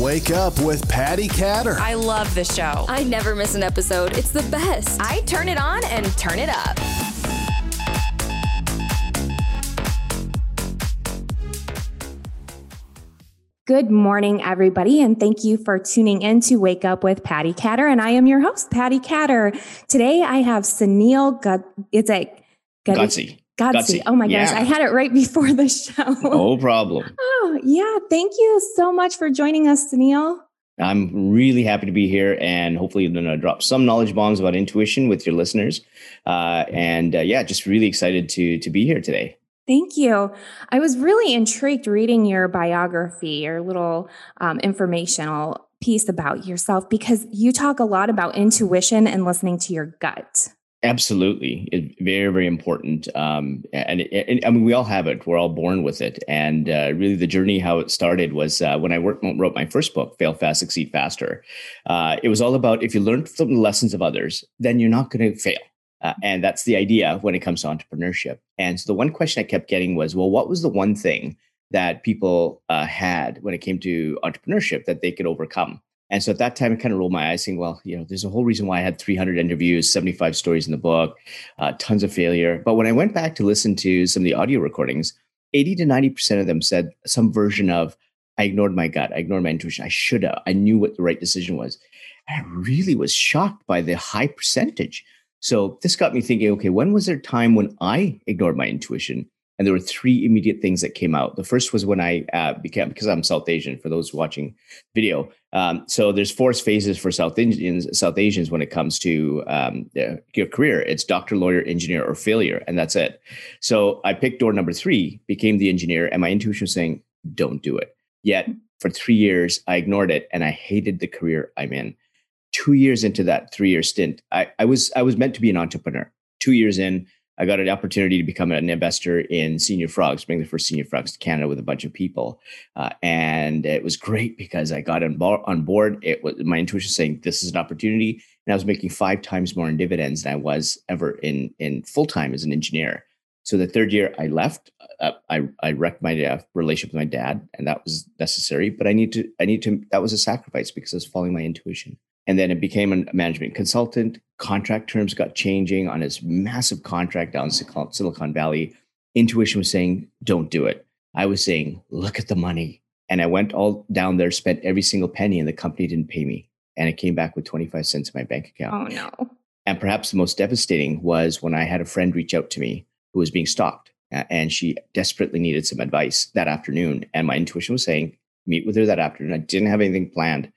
Wake up with Patty Catter. I love the show. I never miss an episode. It's the best. I turn it on and turn it up. Good morning, everybody, and thank you for tuning in to Wake Up with Patty Catter. And I am your host, Patty Catter. Today I have Sunil Gut. It's a Gutsy. Gutsy. Gutsy. Oh my gosh, I had it right before the show. No problem. Oh, yeah. Thank you so much for joining us, Sunil. I'm really happy to be here, and hopefully, you're going to drop some knowledge bombs about intuition with your listeners. Uh, and uh, yeah, just really excited to to be here today. Thank you. I was really intrigued reading your biography, your little um, informational piece about yourself, because you talk a lot about intuition and listening to your gut. Absolutely, it, very very important. Um, and, and I mean, we all have it. We're all born with it. And uh, really, the journey how it started was uh, when I worked, wrote my first book, "Fail Fast, Succeed Faster." Uh, it was all about if you learn from the lessons of others, then you're not going to fail. Uh, and that's the idea when it comes to entrepreneurship. And so the one question I kept getting was, well, what was the one thing that people uh, had when it came to entrepreneurship that they could overcome? And so at that time, I kind of rolled my eyes, saying, well, you know, there's a whole reason why I had 300 interviews, 75 stories in the book, uh, tons of failure. But when I went back to listen to some of the audio recordings, 80 to 90% of them said some version of, I ignored my gut, I ignored my intuition, I should have, I knew what the right decision was. I really was shocked by the high percentage. So this got me thinking, okay, when was there a time when I ignored my intuition? And there were three immediate things that came out. The first was when I uh, became, because I'm South Asian, for those watching video. Um, so there's four phases for South Indians, South Asians when it comes to um, your career. It's doctor, lawyer, engineer, or failure, and that's it. So I picked door number three, became the engineer, and my intuition was saying, don't do it. Yet for three years, I ignored it, and I hated the career I'm in two years into that three year stint, I, I was I was meant to be an entrepreneur. Two years in, I got an opportunity to become an investor in Señor Frogs, bring the first Señor Frogs to Canada with a bunch of people, uh, and it was great because I got on, bo- on board. It was my intuition saying this is an opportunity, and I was making five times more in dividends than I was ever in in full time as an engineer. So the third year, I left. Uh, I I wrecked my uh, relationship with my dad, and that was necessary. But I need to I need to that was a sacrifice because I was following my intuition and then it became a management consultant. Contract terms got changing on his massive contract down in Silicon Valley. Intuition was saying, "Don't do it." I was saying, "Look at the money," and I went all down there, spent every single penny, and the company didn't pay me, and it came back with twenty five cents in my bank account. Oh, no. And perhaps the most devastating was when I had a friend reach out to me who was being stalked, and she desperately needed some advice that afternoon, and my intuition was saying, "Meet with her that afternoon." I didn't have anything planned.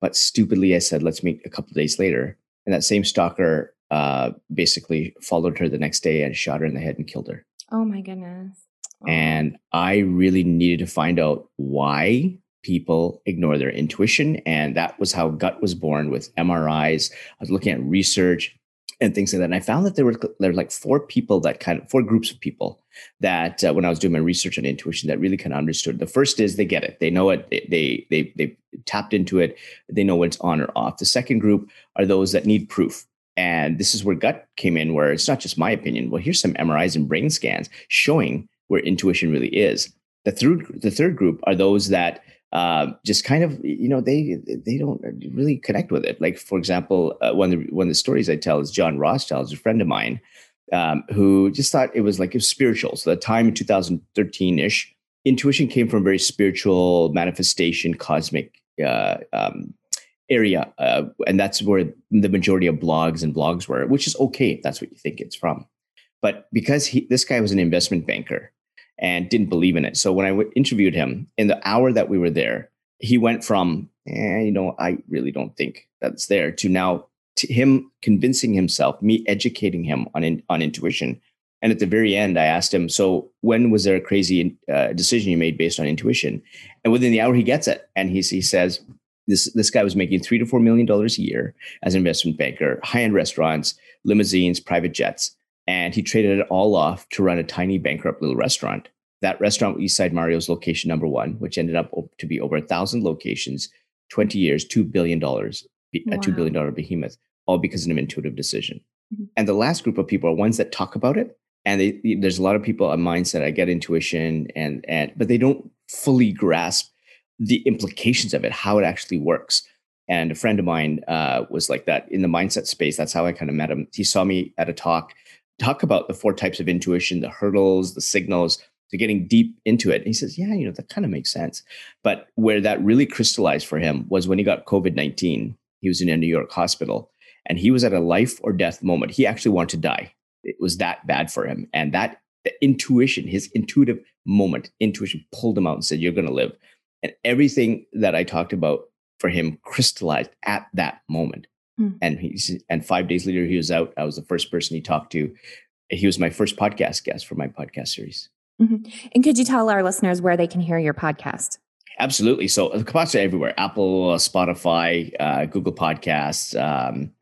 But stupidly, I said, let's meet a couple of days later. And that same stalker uh, basically followed her the next day and shot her in the head and killed her. Oh, my goodness. Oh. And I really needed to find out why people ignore their intuition. And that was how gut was born with MRIs. I was looking at research and things like that. And I found that there were there were like four people that kind of four groups of people that uh, when I was doing my research on intuition that really kind of understood. The first is they get it, they know it, they they they tapped into it, they know when it's on or off. The second group are those that need proof. And this is where gut came in, where it's not just my opinion. Well, here's some MRIs and brain scans showing where intuition really is. The third, the third group are those that uh, just kind of, you know, they they don't really connect with it. Like, for example, uh, one of the one of the stories I tell is John Rothschild, is a friend of mine, um, who just thought it was like it was spiritual. So the time in 2013 ish, intuition came from very spiritual manifestation, cosmic uh, um, area, uh, and that's where the majority of blogs and blogs were, which is okay if that's what you think it's from. But because he, this guy was an investment banker and didn't believe in it, so when I w- interviewed him in the hour that we were there, he went from, eh, you know, I really don't think that's there, to now to him convincing himself, me educating him on in, on intuition. And at the very end, I asked him, "So when was there a crazy uh, decision you made based on intuition?" And within the hour, he gets it, and he he says, "This this guy was making three to four million dollars a year as an investment banker, high end restaurants, limousines, private jets, and he traded it all off to run a tiny bankrupt little restaurant. That restaurant, was East Side Mario's location number one, which ended up to be over a thousand locations, twenty years, two billion dollars, a two Wow. billion dollar behemoth, all because of an intuitive decision." Mhm. And the last group of people are ones that talk about it and they, there's a lot of people a mindset i get intuition and and but they don't fully grasp the implications of it, how it actually works. And a friend of mine uh, was like that in the mindset space. That's how I kind of met him. He saw me at a talk talk about the four types of intuition, the hurdles, the signals, to getting deep into it. And he says, Yeah, you know, that kind of makes sense. But where that really crystallized for him was when he got COVID 19. He was in a New York hospital and he was at a life or death moment. He actually wanted to die. It was that bad for him. And that the intuition, his intuitive moment, intuition pulled him out and said, You're going to live. And everything that I talked about for him crystallized at that moment. Hmm. And he's and five days later he was out. I was the first person he talked to. He was my first podcast guest for my podcast series. Mm-hmm. And could you tell our listeners where they can hear your podcast? Absolutely. So the podcasts are everywhere: Apple, uh, Spotify, uh, Google Podcasts, um,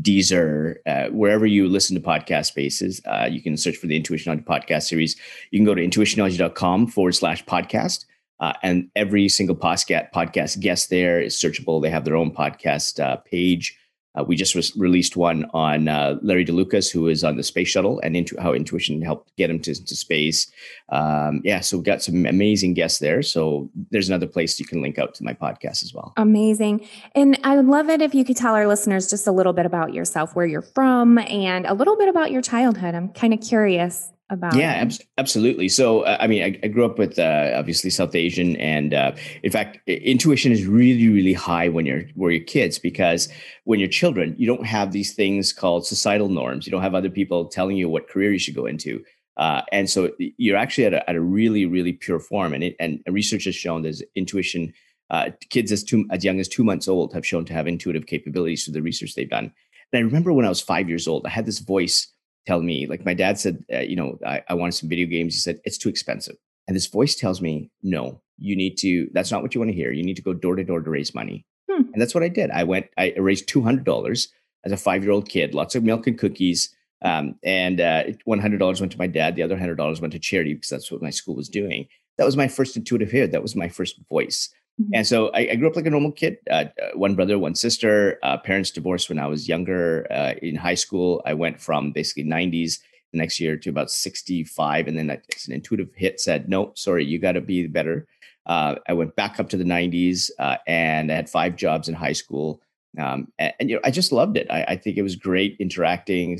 Deezer, uh, wherever you listen to podcast spaces. Uh, you can search for the Intuitionology podcast series. You can go to intuitionology.com forward slash podcast. Uh, and every single podcast podcast guest there is searchable. They have their own podcast uh, page. Uh, we just re- released one on uh, Larry DeLucas, who is on the space shuttle, and into how intuition helped get him to, to space. Um, yeah, so we've got some amazing guests there. So there's another place you can link out to my podcast as well. Amazing, and I would love it if you could tell our listeners just a little bit about yourself, where you're from, and a little bit about your childhood. I'm kind of curious about yeah ab- absolutely. So uh, i mean I, I, grew up with uh, obviously south asian and uh, in fact intuition is really really high when you're where you're kids because when you're children you don't have these things called societal norms. You don't have other people telling you what career you should go into. Uh, and so you're actually at a, at a really really pure form and it, and research has shown there's intuition uh, kids as, two, as young as two months old have shown to have intuitive capabilities through the research they've done. And i remember when i was five years old i had this voice tell me, like my dad said, uh, you know, I, I wanted some video games. He said, it's too expensive. And this voice tells me, no, you need to, that's not what you want to hear. You need to go door to door to raise money. Hmm. And that's what I did. I went, I raised $200 as a five year old kid, lots of milk and cookies. Um, and uh, $100 went to my dad. The other $100 went to charity because that's what my school was doing. That was my first intuitive hear. That was my first voice. Mm-hmm. And so I, I, grew up like a normal kid. Uh, uh, one brother, one sister. Uh, parents divorced when I was younger. Uh, in high school, I went from basically 90s the next year to about 65, and then an intuitive hit said, "No, sorry, you got to be better." Uh, I went back up to the 90s, uh, and I had five jobs in high school. Um, and, and, you know, I just loved it. I, I think it was great interacting.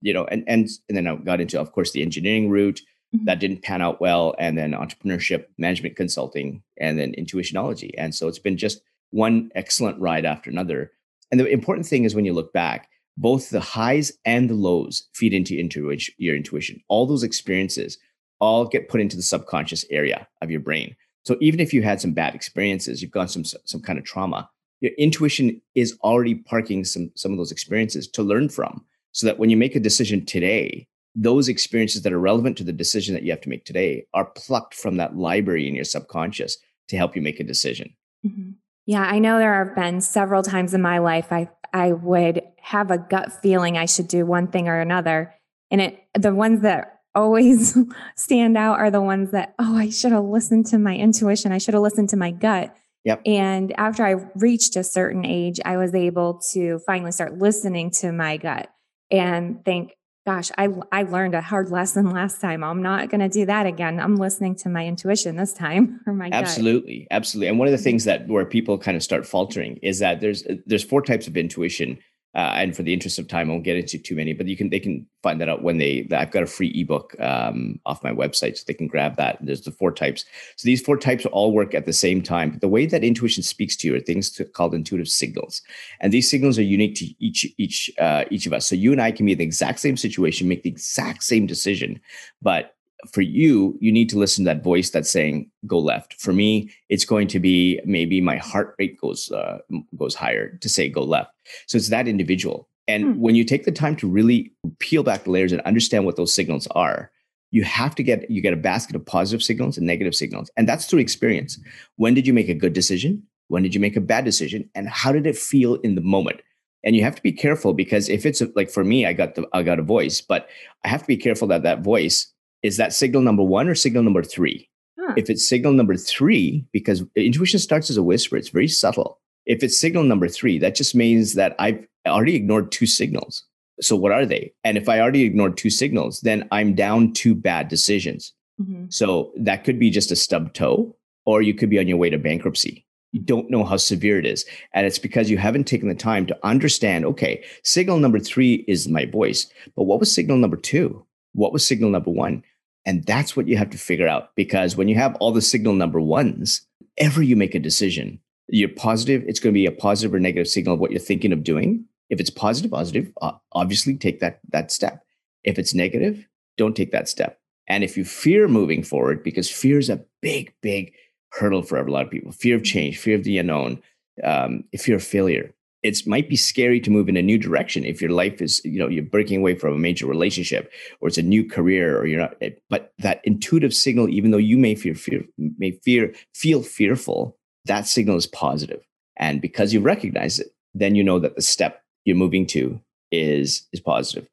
you know, and and and then I got into, of course, the engineering route. Mm-hmm. that didn't pan out well and then entrepreneurship management consulting and then intuitionology. And so it's been just one excellent ride after another. And the important thing is when you look back both the highs and the lows feed into intuition, your intuition. All those experiences all get put into the subconscious area of your brain. So even if you had some bad experiences you've got some some kind of trauma your intuition is already parking some some of those experiences to learn from so that when you make a decision today those experiences that are relevant to the decision that you have to make today are plucked from that library in your subconscious to help you make a decision. Mm-hmm. Yeah, I know there have been several times in my life I I would have a gut feeling I should do one thing or another, and it the ones that always stand out are the ones that oh I should have listened to my intuition, I should have listened to my gut. Yep. And after I reached a certain age, I was able to finally start listening to my gut and think, gosh, I, I learned a hard lesson last time. I'm not going to do that again. I'm listening to my intuition this time or oh my absolutely, gut. absolutely. And one of the things that where people kind of start faltering is that there's there's four types of intuition uh, and for the interest of time, I won't get into too many, but you can they can find that out when they. I've got a free ebook um, off my website, so they can grab that. There's the four types. So these four types all work at the same time. But the way that intuition speaks to you are things to, called intuitive signals, and these signals are unique to each each uh, each of us. So you and I can be in the exact same situation, make the exact same decision, but for you, you need to listen to that voice that's saying go left. For me, it's going to be maybe my heart rate goes uh, goes higher to say go left. So it's that individual. And hmm. when you take the time to really peel back the layers and understand what those signals are, you have to get you get a basket of positive signals and negative signals, and that's through experience. When did you make a good decision? When did you make a bad decision? And how did it feel in the moment? and you have to be careful because if it's a, like for me i got the i got a voice but i have to be careful that that voice is that signal number one or signal number three? Huh. If it's signal number three, because intuition starts as a whisper, it's very subtle. If it's signal number three, that just means that I've already ignored two signals. So what are they? And if I already ignored two signals, then I'm down two bad decisions. Mm-hmm. So that could be just a stub toe. or you could be on your way to bankruptcy. You don't know how severe it is. And it's because you haven't taken the time to understand okay, signal number three is my voice, but what was signal number two? What was signal number one? And that's what you have to figure out because when you have all the signal number ones, ever you make a decision, you're positive, it's going to be a positive or negative signal of what you're thinking of doing. If it's positive, positive, obviously take that, that step. If it's negative, don't take that step. And if you fear moving forward, because fear is a big, big hurdle for a lot of people fear of change, fear of the unknown, um, fear of failure. It might be scary to move in a new direction if your life is, you know, you're breaking away from a major relationship or it's a new career or you're not. Eh, but that intuitive signal, even though you may fear, fear may fear, feel fearful, that signal is positive. And because you recognize it, then you know that the step you're moving to is is positive.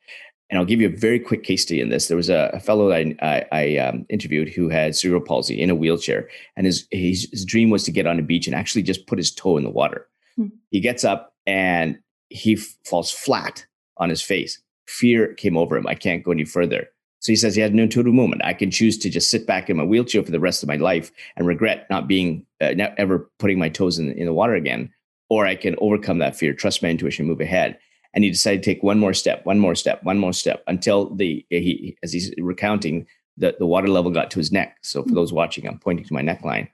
And I'll give you a very quick case study in this. There was a, a fellow I, I, I um, interviewed who had cerebral palsy in a wheelchair, and his, his, his dream was to get on a beach and actually just put his toe in the water. Hmm. He gets up and he f- falls flat on his face. Fear came over him. I can't go any further. So he says he had an intuitive moment. I can choose to just sit back in my wheelchair for the rest of my life and regret not being, uh, not ever putting my toes in, in the water again, or I can overcome that fear, trust my intuition, move ahead and he decided to take one more step, one more step, one more step until the he as he's recounting the, the water level got to his neck. So for hmm. those watching, I'm pointing to my neckline.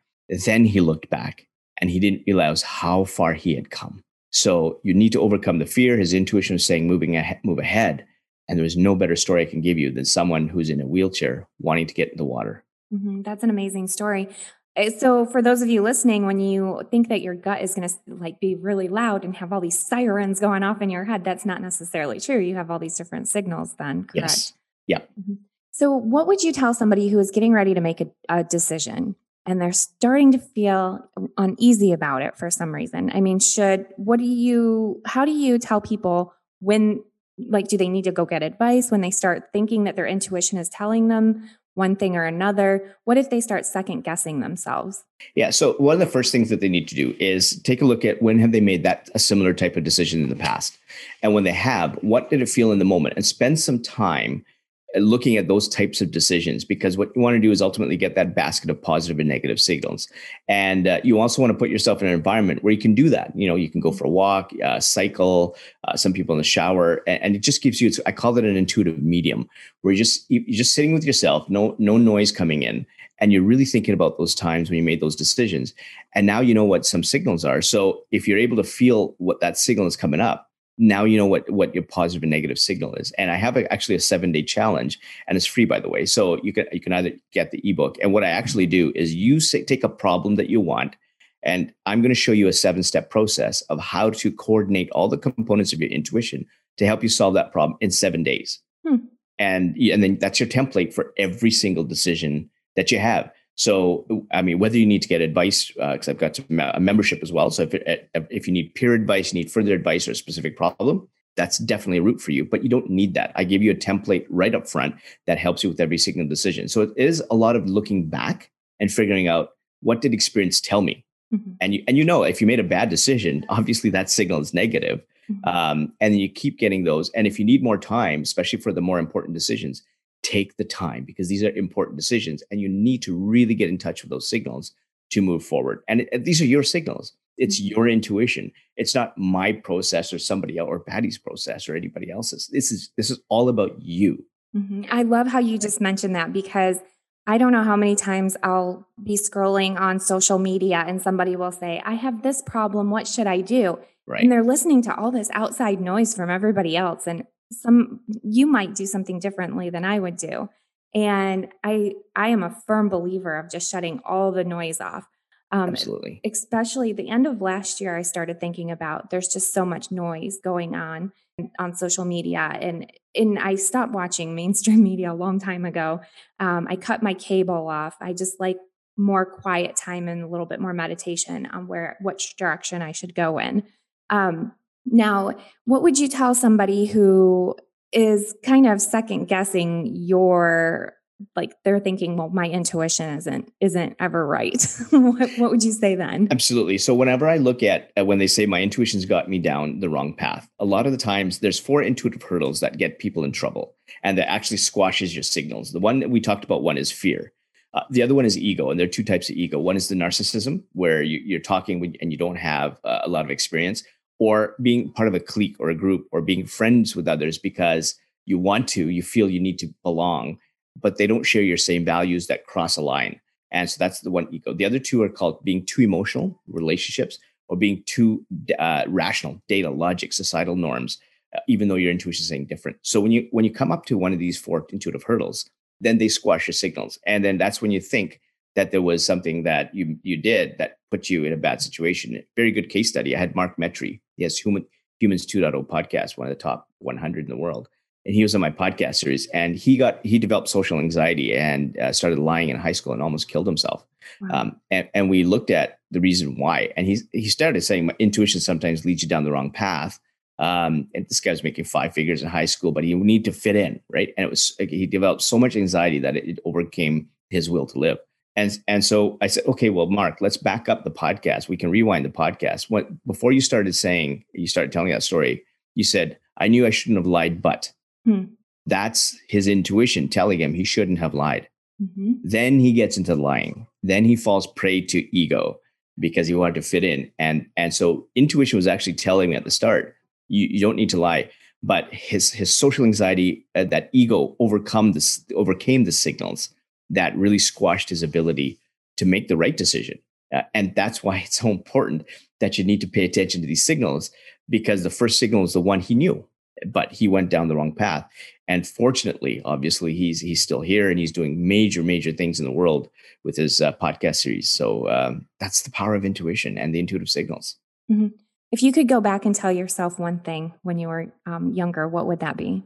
Then he looked back and he didn't realize how far he had come. So you need to overcome the fear. His intuition was saying moving ahead, move ahead. And there is no better story I can give you than someone who's in a wheelchair wanting to get in the water. Mm-hmm. That's an amazing story. Eh, so for those of you listening when you think that your gut is going to like be really loud and have all these sirens going off in your head that's not necessarily true you have all these different signals then correct yes yeah mm-hmm. so what would you tell somebody who is getting ready to make a, a decision and they're starting to feel uneasy about it for some reason i mean should what do you how do you tell people when like do they need to go get advice when they start thinking that their intuition is telling them one thing or another? What if they start second guessing themselves? Yeah. So one of the first things that they need to do is take a look at when have they made that a similar type of decision in the past, and when they have, what did it feel in the moment, and spend some time looking at those types of decisions because what you want to do is ultimately get that basket of positive and negative signals. And uh, you also want to put yourself in an environment where you can do that. You know you can go for a walk uh, cycle uh, some people in the shower and, and, it just gives you i call it an intuitive medium where you're just you're just sitting with yourself no no noise coming in and you're really thinking about those times when you made those decisions. And now you know what some signals are. So if you're able to feel what that signal is coming up now you know what what your positive and negative signal is. And i have a, actually a seven day challenge and it's free by the way. So you can you can either get the ebook. And what i actually do is you say, take a problem that you want and i'm going to show you a seven step process of how to coordinate all the components of your intuition to help you solve that problem in seven days. Hmm. and and then that's your template for every single decision that you have so, I mean, whether you need to get advice, because uh, I've got a membership as well. So, if it, if you need peer advice, you need further advice or a specific problem, that's definitely a route for you. But you don't need that. I give you a template right up front that helps you with every single decision. So, it is a lot of looking back and figuring out what did experience tell me. Mm-hmm. And you and you know, if you made a bad decision, obviously that signal is negative. Mm-hmm. Um, and you keep getting those. And if you need more time, especially for the more important decisions, take the time because these are important decisions and you need to really get in touch with those signals to move forward. And it, these are your signals. It's mm-hmm. your intuition. It's not my process or somebody else or Patty's process or anybody else's. This is this is all about you. Mm-hmm. I love how you just mentioned that because I don't know how many times I'll be scrolling on social media and somebody will say, I have this problem. What should I do? Right. And they're listening to all this outside noise from everybody else. And some you might do something differently than I would do. And I I am a firm believer of just shutting all the noise off. Um, Absolutely. Especially the end of last year, I started thinking about there's just so much noise going on on social media, and and I stopped watching mainstream media a long time ago. Um, I cut my cable off. I just like more quiet time and a little bit more meditation on where which direction I should go in. Um, now, what would you tell somebody who is kind of second guessing your like they're thinking well my intuition isn't isn't ever right. What, what, would you say then? Absolutely. So whenever i look at uh, when they say my intuition's got me down the wrong path a lot of the times there's four intuitive hurdles that get people in trouble and that actually squashes your signals. The one that we talked about one is fear. Uh, the other one is ego, and there are two types of ego. One is the narcissism, where you, are talking and you don't have uh, a lot of experience, or being part of a clique or a group, or being friends with others because you want to, you feel you need to belong, but they don't share your same values that cross a line. And so that's the one ego. The other two are called being too emotional, relationships, or being too uh, rational, data, logic, societal norms, uh, even though your intuition is saying different. So when you when you come up to one of these four intuitive hurdles, then they squash your signals. And then that's when you think that there was something that you you did that put you in a bad situation. Very good case study. I had Mark Metry. He has Human Humans 2.0 podcast, one of the top 100 in the world. And he was on my podcast series, and he got he developed social anxiety and uh, started lying in high school and almost killed himself. Wow. Um, and, and we looked at the reason why, and he he started saying my intuition sometimes leads you down the wrong path. Um, and this guy was making five figures in high school, but he need to fit in, right? And it was he developed so much anxiety that it, it overcame his will to live. And and so I said, okay, well, Mark, let's back up the podcast. We can rewind the podcast. What before you started saying, you started telling that story. You said, I knew I shouldn't have lied, but hmm. that's his intuition telling him he shouldn't have lied. Mm-hmm. Then he gets into lying. Then he falls prey to ego because he wanted to fit in. And and so intuition was actually telling me at the start, you, you don't need to lie but his his social anxiety uh, that ego overcome this overcame the signals that really squashed his ability to make the right decision uh, and that's why it's so important that you need to pay attention to these signals because the first signal is the one he knew but he went down the wrong path and fortunately obviously he's he's still here and he's doing major major things in the world with his uh, podcast series so um, that's the power of intuition and the intuitive signals mm-hmm. If you could go back and tell yourself one thing when you were um, younger, what would that be?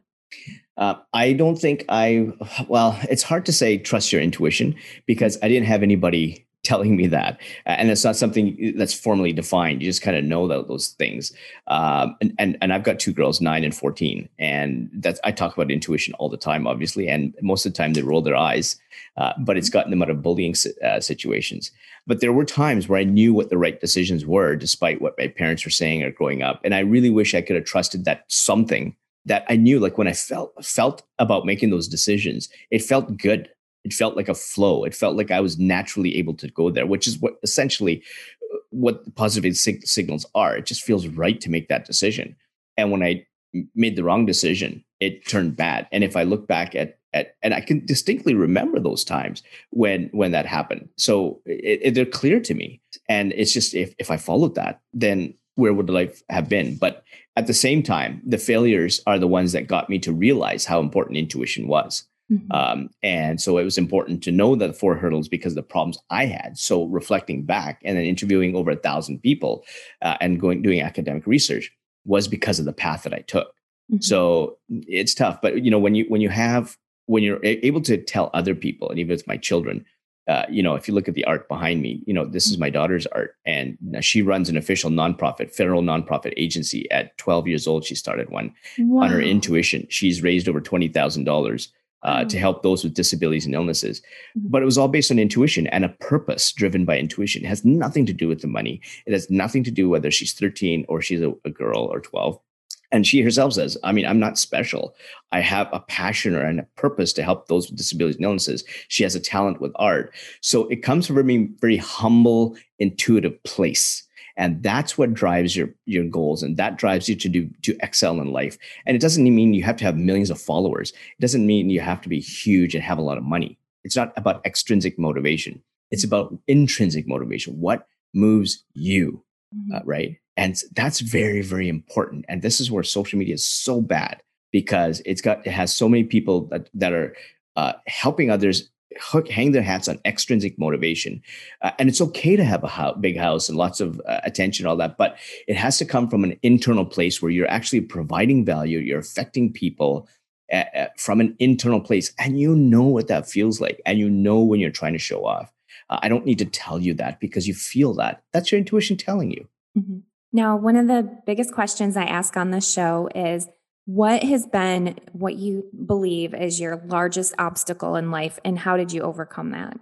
Uh, I don't think I, well, it's hard to say trust your intuition because I didn't have anybody telling me that. And it's not something that's formally defined. You just kind of know that, those things. Um, and, and, and I've got two girls, nine and 14. And that's, I talk about intuition all the time, obviously. And most of the time they roll their eyes, uh, but it's gotten them out of bullying uh, situations. But there were times where I knew what the right decisions were, despite what my parents were saying or growing up. And I really wish I could have trusted that something that I knew, like when I felt felt about making those decisions, it felt good it felt like a flow. It felt like I was naturally able to go there, which is what essentially uh, what positive sig- signals are. It just feels right to make that decision. And when I made the wrong decision, it turned bad. And if I look back at at, and I can distinctly remember those times when when that happened. So it, it, they're clear to me. And it's just if if I followed that, then where would life have been? But at the same time, the failures are the ones that got me to realize how important intuition was. Mm-hmm. Um, and so it was important to know the four hurdles because of the problems I had. So reflecting back and then interviewing over a thousand people uh, and going doing academic research was because of the path that I took. Mm-hmm. So it's tough, but you know when you when you have when you're able to tell other people, and even with my children, uh, you know, if you look at the art behind me, you know, this is my daughter's art, and she runs an official nonprofit, federal nonprofit agency. At 12 years old, she started one wow. on her intuition. She's raised over twenty thousand dollars uh, to mm. help those with disabilities and illnesses. Mm-hmm. But it was all based on intuition and a purpose driven by intuition. It has nothing to do with the money. It has nothing to do whether she's 13 or she's a, a girl or 12. And she herself says, I mean, I'm not special. I have a passion and a purpose to help those with disabilities and illnesses. She has a talent with art. So it comes from a very humble, intuitive place and that's what drives your your goals and that drives you to do to excel in life and it doesn't mean you have to have millions of followers it doesn't mean you have to be huge and have a lot of money it's not about extrinsic motivation it's about intrinsic motivation what moves you mm-hmm. uh, right and that's very very important and this is where social media is so bad because it's got it has so many people that that are uh, helping others hook, hang their hats on extrinsic motivation. Uh, and it's okay to have a ho- big house and lots of uh, attention, all that, but it has to come from an internal place where you're actually providing value, you're affecting people from an internal place. And you know what that feels like. And you know when you're trying to show off. Uh, I don't need to tell you that because you feel that. That's your intuition telling you. Mm-hmm. Now, one of the biggest questions I ask on this show is what has been what you believe is your largest obstacle in life, and how did you overcome that?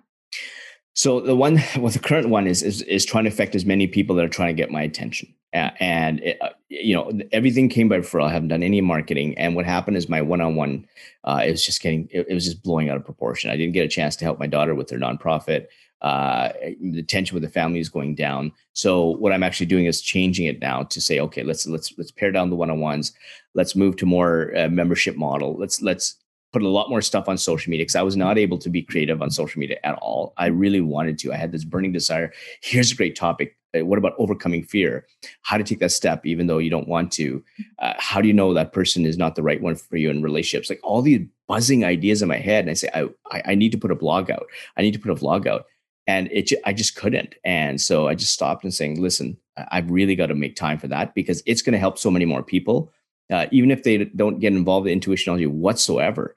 So the one, well, the current one is, is is trying to affect as many people that are trying to get my attention. and it, uh, you know everything came by referral. I haven't done any marketing, and what happened is my one-on-one uh, it was just getting it, it, was just blowing out of proportion. I didn't get a chance to help my daughter with her nonprofit. Uh, the tension with the family is going down. So what I'm actually doing is changing it now to say, okay, let's let's let's pare down the one-on-ones. Let's move to more uh, membership model. Let's let's put a lot more stuff on social media because I was not able to be creative on social media at all. I really wanted to. I had this burning desire. Here's a great topic. Uh, what about overcoming fear? How to take that step even though you don't want to? Uh, how do you know that person is not the right one for you in relationships? Like all these buzzing ideas in my head, and I say, I, I, I need to put a blog out. I need to put a vlog out, and it I just couldn't. And so I just stopped and saying, listen, I've really got to make time for that because it's going to help so many more people uh, even if they don't get involved in intuitionology whatsoever,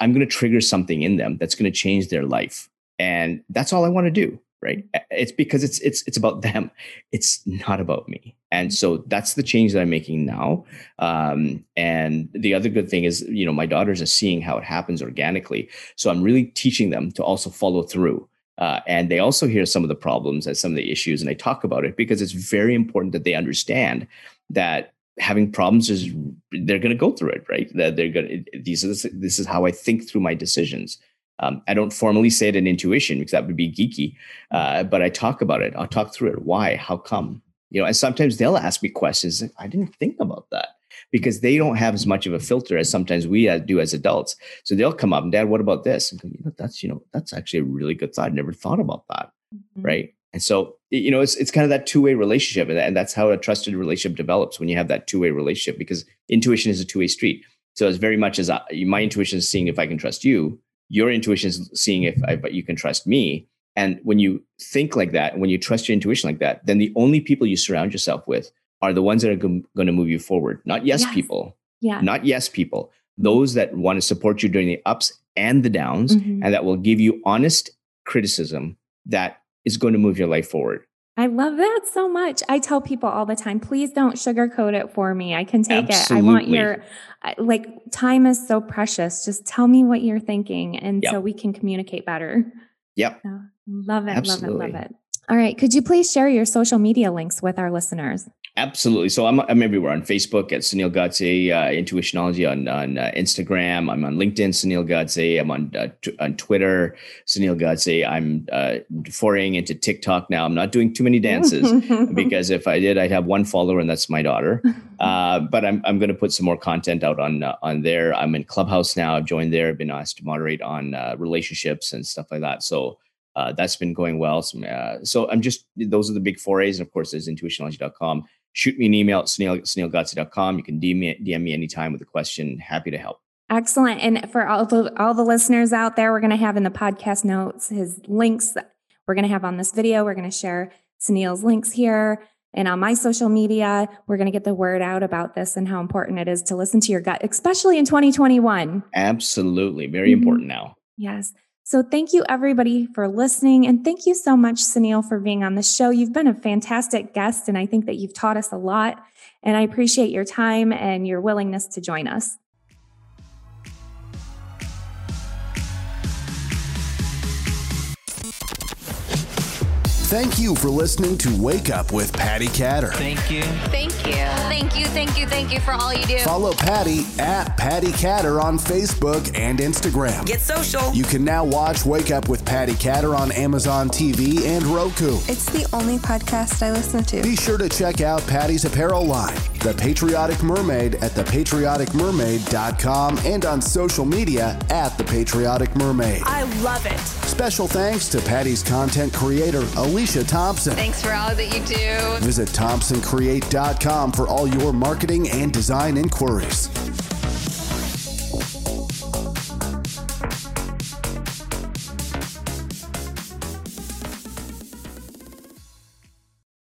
I'm going to trigger something in them that's going to change their life, and that's all I want to do. Right? It's because it's it's it's about them. It's not about me, and so that's the change that I'm making now. Um, and the other good thing is, you know, my daughters are seeing how it happens organically, so I'm really teaching them to also follow through. Uh, and they also hear some of the problems and some of the issues, and I talk about it because it's very important that they understand that having problems is they're going to go through it right? That they're going to these is this is how i think through my decisions. Um, i don't formally say it in intuition because that would be geeky uh, but i talk about it. I'll talk through it. Why? How come? You know and sometimes they'll ask me questions i didn't think about that because they don't have as much of a filter as sometimes we uh, do as adults so they'll come up and dad what about this and go, you know that's you know that's actually a really good thought i never thought about that mm-hmm. right and so, you know, it's it's kind of that two way relationship, and that's how a trusted relationship develops when you have that two way relationship. Because intuition is a two way street. So as very much as I, my intuition is seeing if I can trust you, your intuition is seeing if I, but you can trust me. And when you think like that, when you trust your intuition like that, then the only people you surround yourself with are the ones that are g- going to move you forward, not yes, yes, people. Yeah. Not yes people. Those that want to support you during the ups and the downs, mm-hmm. and that will give you honest criticism that is going to move your life forward. I love that so much. I tell people all the time, please don't sugarcoat it for me. I can take Absolutely. it. I want your, like, time is so precious. Just tell me what you're thinking. And yep. so we can communicate better. Yep. So, love it. Absolutely. Love it. Love it. All right. Could you please share your social media links with our listeners? Absolutely. So I'm, I'm everywhere on Facebook at Sunil Godse, uh, Intuitionology on, on uh, Instagram. I'm on LinkedIn, Sunil Godse. I'm on uh, t- on Twitter, Sunil Godse. I'm uh, foraying into TikTok now. I'm not doing too many dances because if I did, I'd have one follower, and that's my daughter. Uh, but I'm I'm going to put some more content out on uh, on there. I'm in Clubhouse now. I've joined there. I've been asked to moderate on uh, relationships and stuff like that. So. Uh, that's been going well. So, uh, so, I'm just, those are the big forays. And of course, there's intuitionology.com shoot me an email at snail, snailgotsi.com. You can DM me, DM me anytime with a question. Happy to help. Excellent. And for all the all the listeners out there, we're going to have in the podcast notes his links. We're going to have on this video. We're going to share Sunil's links here. And on my social media, we're going to get the word out about this and how important it is to listen to your gut, especially in 2021. Absolutely. Very mm-hmm. important now. Yes. So thank you everybody for listening. And thank you so much, Sunil, for being on the show. You've been a fantastic guest, and I think that you've taught us a lot. And I appreciate your time and your willingness to join us. Thank you for listening to Wake Up with Patty Catter. Thank you. Thank you. Thank you. Thank you. Thank you for all you do. Follow Patty at Patty Catter on Facebook and Instagram. Get social. You can now watch Wake Up with Patty Catter on Amazon TV and Roku. It's the only podcast I listen to. Be sure to check out Patty's apparel line, The Patriotic Mermaid, at thepatrioticmermaid.com and on social media at The Patriotic Mermaid. I love it. Special thanks to Patty's content creator, Alicia Thompson. Thanks for all that you do. Visit thompsoncreate.com for all your marketing and design inquiries.